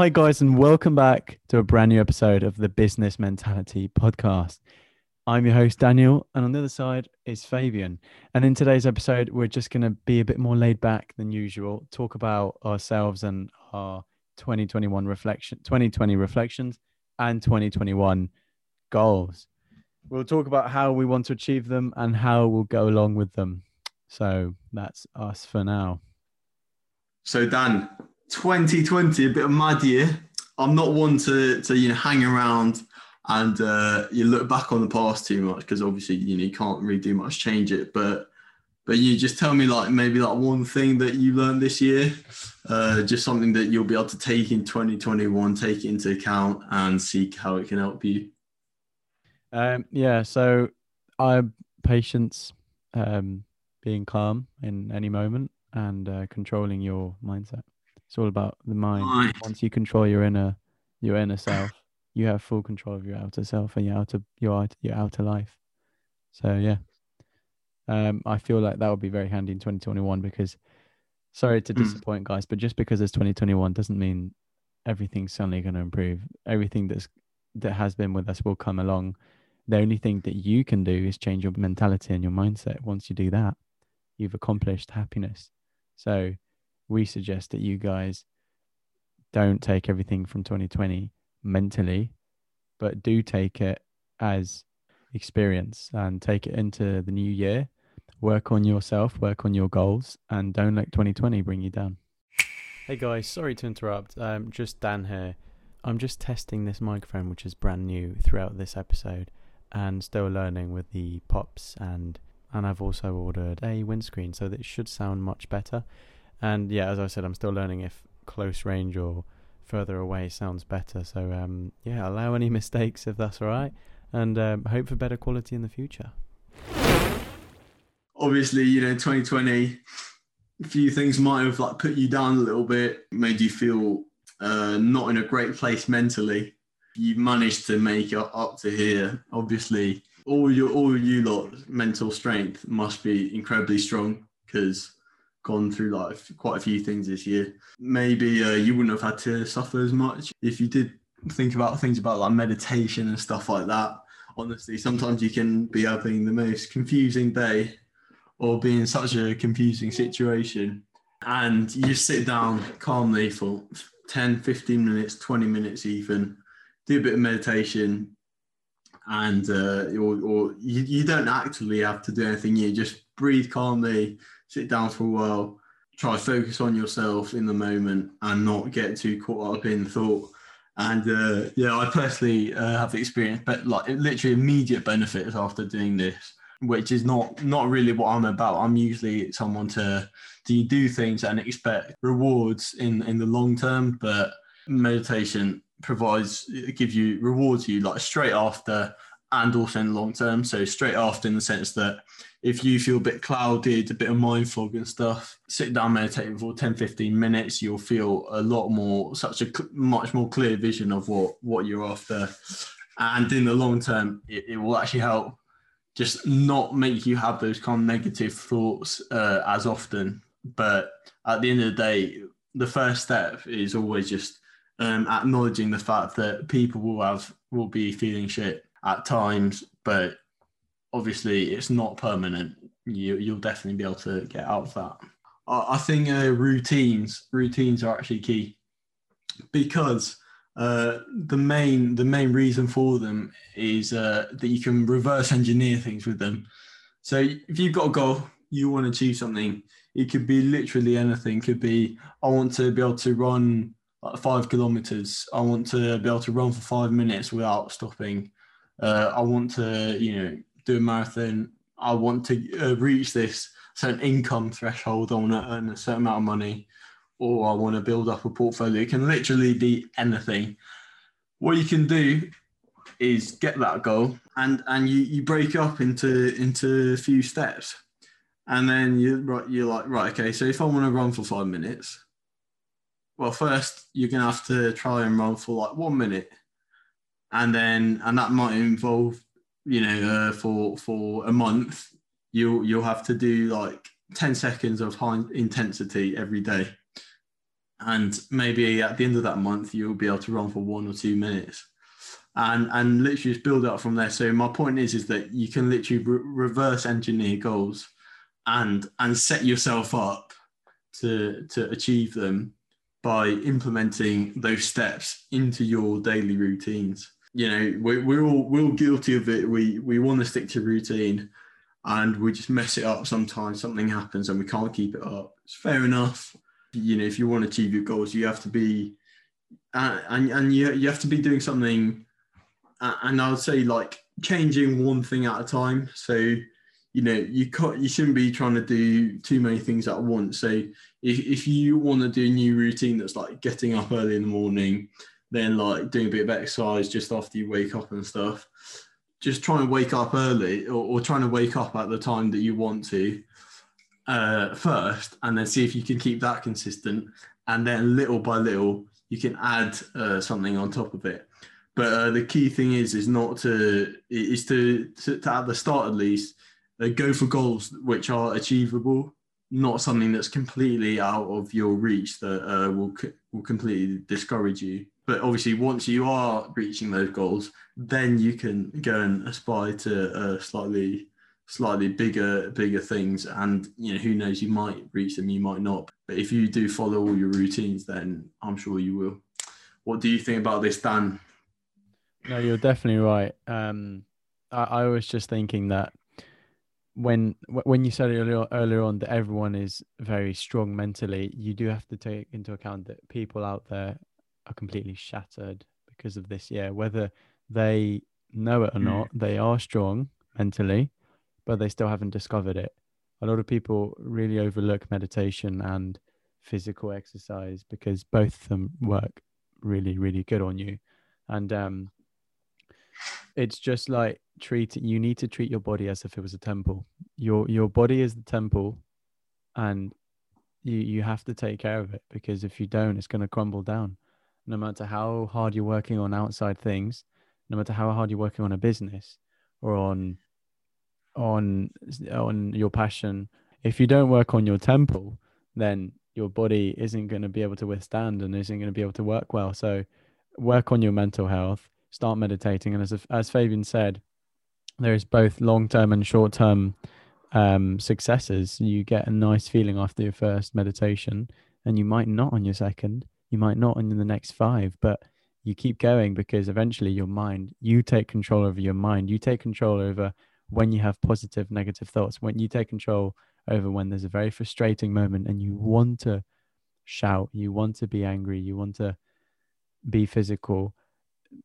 Hi, guys, and welcome back to a brand new episode of the Business Mentality Podcast. I'm your host, Daniel, and on the other side is Fabian. And in today's episode, we're just going to be a bit more laid back than usual, talk about ourselves and our 2021 reflection, 2020 reflections, and 2021 goals. We'll talk about how we want to achieve them and how we'll go along with them. So that's us for now. So, Dan, 2020, a bit of mad year. I'm not one to, to you know, hang around and uh, you look back on the past too much because obviously you know you can't really do much change it. But but you just tell me like maybe like one thing that you learned this year, uh, just something that you'll be able to take in 2021, take into account, and see how it can help you. Um, yeah, so I patience, um, being calm in any moment, and uh, controlling your mindset. It's all about the mind. Nice. Once you control your inner your inner self, you have full control of your outer self and your outer your your outer life. So yeah, um, I feel like that would be very handy in 2021 because, sorry to Mm. disappoint guys, but just because it's 2021 doesn't mean everything's suddenly going to improve. Everything that's that has been with us will come along. The only thing that you can do is change your mentality and your mindset. Once you do that, you've accomplished happiness. So we suggest that you guys don't take everything from 2020 mentally, but do take it as experience and take it into the new year. Work on yourself, work on your goals, and don't let 2020 bring you down. Hey guys, sorry to interrupt. Um, just Dan here. I'm just testing this microphone, which is brand new throughout this episode, and still learning with the pops and and I've also ordered a windscreen, so that it should sound much better. And yeah, as I said, I'm still learning if close range or further away sounds better. So um, yeah, allow any mistakes if that's all right, and um, hope for better quality in the future. Obviously, you know, 2020, a few things might have like put you down a little bit, made you feel uh, not in a great place mentally. You've managed to make it up to here. Obviously, all your all you lot mental strength must be incredibly strong because gone through like quite a few things this year. Maybe uh, you wouldn't have had to suffer as much if you did think about things about like meditation and stuff like that. Honestly, sometimes you can be having the most confusing day or be in such a confusing situation and you sit down calmly for 10 15 minutes 20 minutes even do a bit of meditation and uh, or, or you, you don't actually have to do anything you just breathe calmly sit down for a while try to focus on yourself in the moment and not get too caught up in thought. And uh, yeah i personally uh, have experienced but like literally immediate benefits after doing this which is not not really what i'm about. I'm usually someone to do do things and expect rewards in in the long term but meditation provides gives you rewards you like straight after and also in the long term. So straight after in the sense that if you feel a bit clouded a bit of mind fog and stuff sit down meditate for 10 15 minutes you'll feel a lot more such a much more clear vision of what what you're after. And in the long term it, it will actually help just not make you have those kind of negative thoughts uh, as often. But at the end of the day the first step is always just um, acknowledging the fact that people will have will be feeling shit at times, but obviously it's not permanent. You you'll definitely be able to get out of that. I, I think uh, routines routines are actually key because uh, the main the main reason for them is uh, that you can reverse engineer things with them. So if you've got a goal, you want to achieve something. It could be literally anything. It could be I want to be able to run like five kilometers. I want to be able to run for five minutes without stopping. Uh, I want to, you know, do a marathon. I want to uh, reach this certain income threshold. I want to earn a certain amount of money, or I want to build up a portfolio. It can literally be anything. What you can do is get that goal, and and you you break up into into a few steps, and then you right you're like right okay. So if I want to run for five minutes, well, first you're gonna have to try and run for like one minute, and then and that might involve, you know, uh, for for a month, you'll you'll have to do like ten seconds of high intensity every day. and maybe at the end of that month you'll be able to run for one or two minutes. And and literally just build up from there. So my point is is that you can literally re- reverse engineer goals and and set yourself up to to achieve them by implementing those steps into your daily routines you know we, we're all we're all guilty of it. We we want to stick to routine and we just mess it up sometimes something happens and we can't keep it up. It's fair enough. You know if you want to achieve your goals you have to be and and you, you have to be doing something and i would say like changing one thing at a time. So you know you can't you shouldn't be trying to do too many things at once. So if, if you want to do a new routine that's like getting up early in the morning then like doing a bit of exercise just after you wake up and stuff. Just try and wake up early or, or trying to wake up at the time that you want to uh, first and then see if you can keep that consistent. And then little by little you can add uh, something on top of it. But uh, the key thing is is not to is to, to, to at the start at least uh, go for goals which are achievable not something that's completely out of your reach that uh, will will completely discourage you but obviously once you are reaching those goals then you can go and aspire to uh, slightly slightly bigger bigger things. And you know who knows you might reach them you might not. But if you do follow all your routines then i'm sure you will. What do you think about this dan? No you're definitely right. Um i, I was just thinking that when when you said earlier, earlier on that everyone is very strong mentally you do have to take into account that people out there are completely shattered because of this year whether they know it or not they are strong mentally but they still haven't discovered it. A lot of people really overlook meditation and physical exercise because both of them work really, really good on you. And um, it's just like treat you need to treat your body as if it was a temple. Your your body is the temple, and you you have to take care of it because if you don't, it's going to crumble down. No matter how hard you're working on outside things, no matter how hard you're working on a business or on on on your passion if you don't work on your temple then your body isn't going to be able to withstand and isn't going to be able to work well. So work on your mental health start meditating and as as fabian said there is both long-term and short-term um, successes. You get a nice feeling after your first meditation and you might not on your second you might not in the next five but you keep going because eventually your mind you take control over your mind you take control over when you have positive, negative thoughts, when you take control over when there's a very frustrating moment and you want to shout, you want to be angry, you want to be physical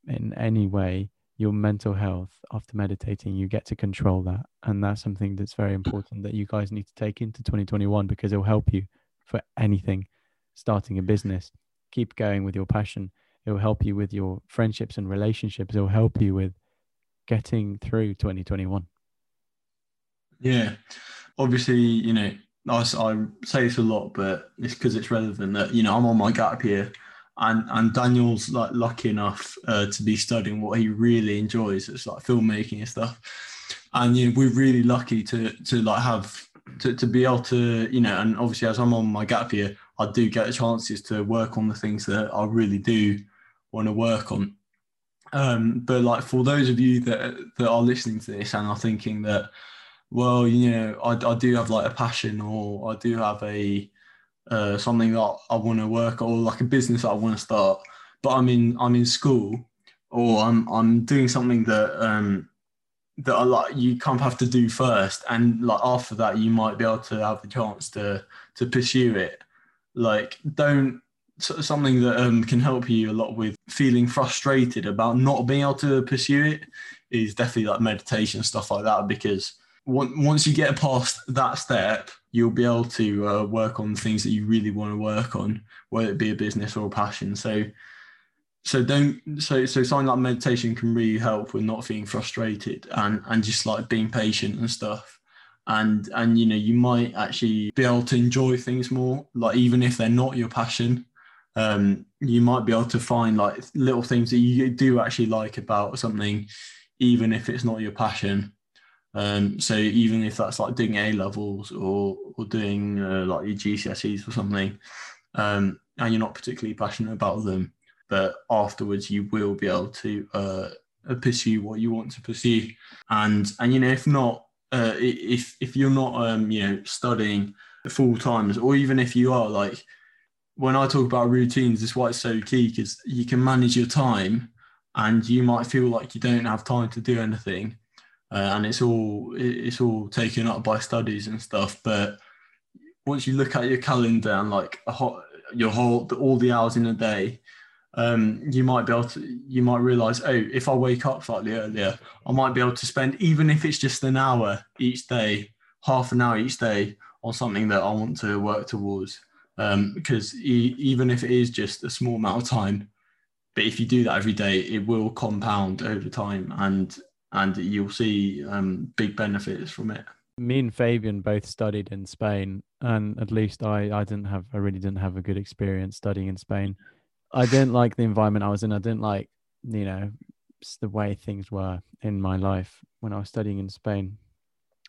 in any way, your mental health after meditating, you get to control that. And that's something that's very important that you guys need to take into 2021 because it'll help you for anything starting a business. Keep going with your passion. It'll help you with your friendships and relationships. It'll help you with getting through 2021. Yeah, obviously, you know, I, I say this a lot, but it's because it's relevant that you know I'm on my gap year, and and Daniel's like lucky enough uh, to be studying what he really enjoys. It's like filmmaking and stuff, and you know we're really lucky to to like have to, to be able to you know, and obviously as I'm on my gap year, I do get chances to work on the things that I really do want to work on. Um, but like for those of you that that are listening to this and are thinking that well, you know, I, I do have like a passion or I do have a uh, something that I want to work or like a business that I want to start, but I'm in I'm in school or I'm I'm doing something that um that I like you kind of have to do first, and like after that you might be able to have the chance to to pursue it. Like don't something that um, can help you a lot with feeling frustrated about not being able to pursue it is definitely like meditation stuff like that because once you get past that step, you'll be able to uh, work on things that you really want to work on, whether it be a business or a passion. So, so don't so so something like meditation can really help with not feeling frustrated and and just like being patient and stuff. And and you know you might actually be able to enjoy things more, like even if they're not your passion. Um, you might be able to find like little things that you do actually like about something, even if it's not your passion um, so even if that's like doing A levels or or doing uh, like your GCSEs or something, um, and you're not particularly passionate about them, but afterwards you will be able to uh, pursue what you want to pursue. And and you know, if not, uh, if if you're not um, you know studying full times, or even if you are like when I talk about routines, this is why it's so key because you can manage your time, and you might feel like you don't have time to do anything, uh, and it's all it's all taken up by studies and stuff. But once you look at your calendar and like a hot, your whole all the hours in a day, um, you might be able to you might realize oh if i wake up slightly earlier i might be able to spend even if it's just an hour each day half an hour each day on something that i want to work towards. Um, because e- even if it is just a small amount of time but if you do that every day it will compound over time and and you'll see um, big benefits from it. Me and fabian both studied in spain and at least i i didn't have i really didn't have a good experience studying in spain I didn't like the environment I was in. I didn't like, you know, the way things were in my life when I was studying in Spain.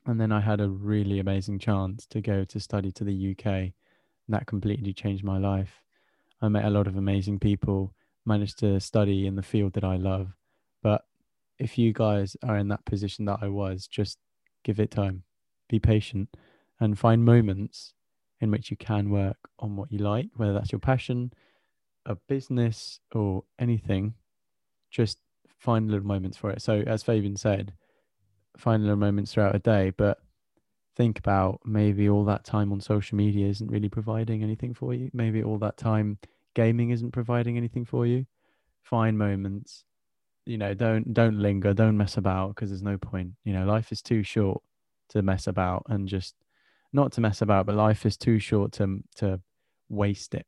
And then I had a really amazing chance to go to study to the UK. And that completely changed my life. I met a lot of amazing people, managed to study in the field that I love. But if you guys are in that position that I was, just give it time, be patient, and find moments in which you can work on what you like, whether that's your passion, a business or anything, just find little moments for it. So, as Fabian said, find little moments throughout a day, but think about maybe all that time on social media isn't really providing anything for you. Maybe all that time gaming isn't providing anything for you. Find moments. You know, don't don't linger, don't mess about because there's no point. You know, life is too short to mess about and just not to mess about, but life is too short to to waste it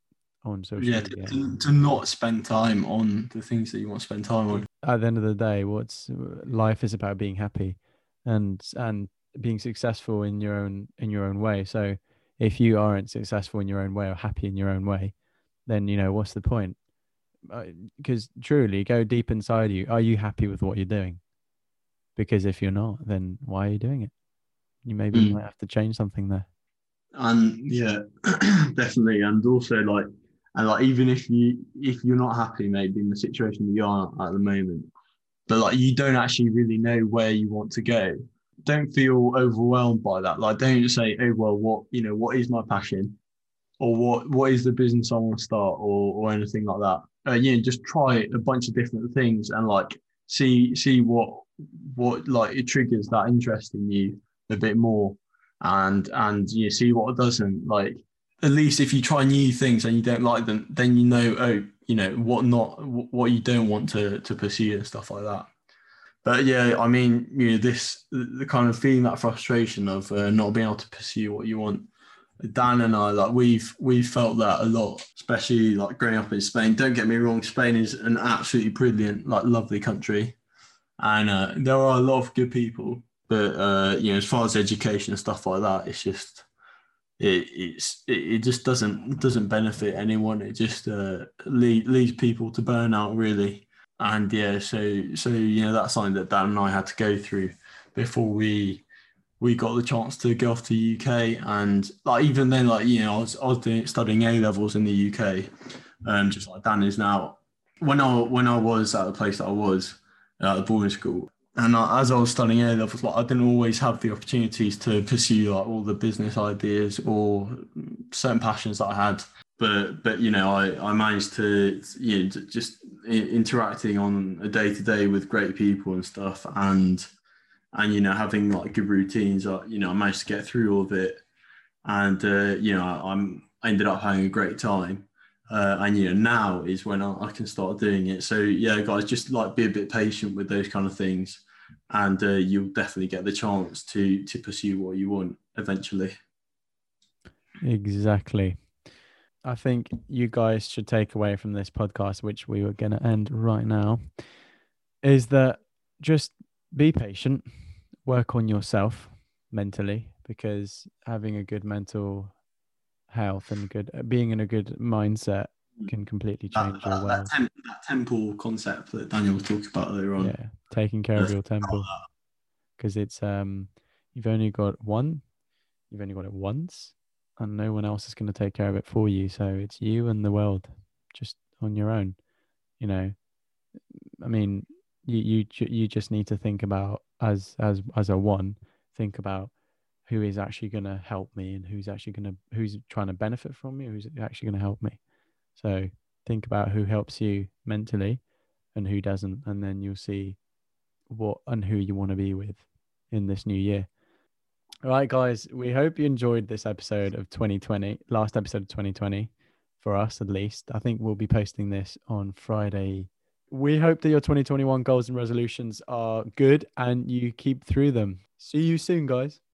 on social yeah, media. To, to not spend time on the things that you want to spend time on. At the end of the day, what's life is about being happy and and being successful in your own in your own way. So if you aren't successful in your own way or happy in your own way, then you know what's the point? Because uh, truly, go deep inside you. Are you happy with what you're doing? Because if you're not, then why are you doing it? You maybe mm. might have to change something there. And yeah, definitely. And also like and like even if you if you're not happy maybe in the situation that you are at the moment but like you don't actually really know where you want to go. Don't feel overwhelmed by that. Like don't say oh well what you know what is my passion? Or what what is the business i want to start? Or or anything like that. Uh, you know just try a bunch of different things and like see see what what like it triggers that interest in you a bit more. And and you know, see what it doesn't like at least if you try new things and you don't like them, then you know, oh, you know what not what you don't want to to pursue and stuff like that. But yeah, I mean, you know, this the kind of feeling that frustration of uh, not being able to pursue what you want. Dan and I, like we've we've felt that a lot, especially like growing up in Spain. Don't get me wrong, Spain is an absolutely brilliant, like lovely country, and uh, there are a lot of good people. But uh, you know, as far as education and stuff like that, it's just it, it's it, just doesn't doesn't benefit anyone. It just uh, lead, leads people to burnout really. And yeah, so so you know that's something that Dan and I had to go through before we we got the chance to go off to UK. And like even then, like you know, I was I was doing, studying A levels in the UK, um, just like Dan is now. When I when I was at the place that I was at the boarding school, and as I was studying A levels, like I didn't always have the opportunities to pursue like all the business ideas or certain passions that I had. But but you know, I I managed to you know just interacting on a day to day with great people and stuff, and and you know having like good routines. I, you know, I managed to get through all of it, and uh, you know, I'm I ended up having a great time. Uh, and you know now is when I, I, can start doing it. So yeah, guys, just like be a bit patient with those kind of things and uh, you'll definitely get the chance to to pursue what you want eventually. Exactly. I think you guys should take away from this podcast, which we were going to end right now, is that just be patient, work on yourself mentally, because having a good mental health and good being in a good mindset can completely change that, your world. That, temp, that, temple concept that Daniel was talking about earlier on. Yeah, taking care of your temple because it's um you've only got one, you've only got it once, and no one else is going to take care of it for you. So it's you and the world just on your own. You know, I mean, you you you just need to think about as as as a one, think about who is actually going to help me and who's actually going to who's trying to benefit from me, who's actually going to help me. So think about who helps you mentally and who doesn't, and then you'll see what and who you want to be with in this new year. All right, guys, we hope you enjoyed this episode of 2020, last episode of 2020 for us at least. I think we'll be posting this on Friday. We hope that your 2021 goals and resolutions are good and you keep through them. See you soon, guys.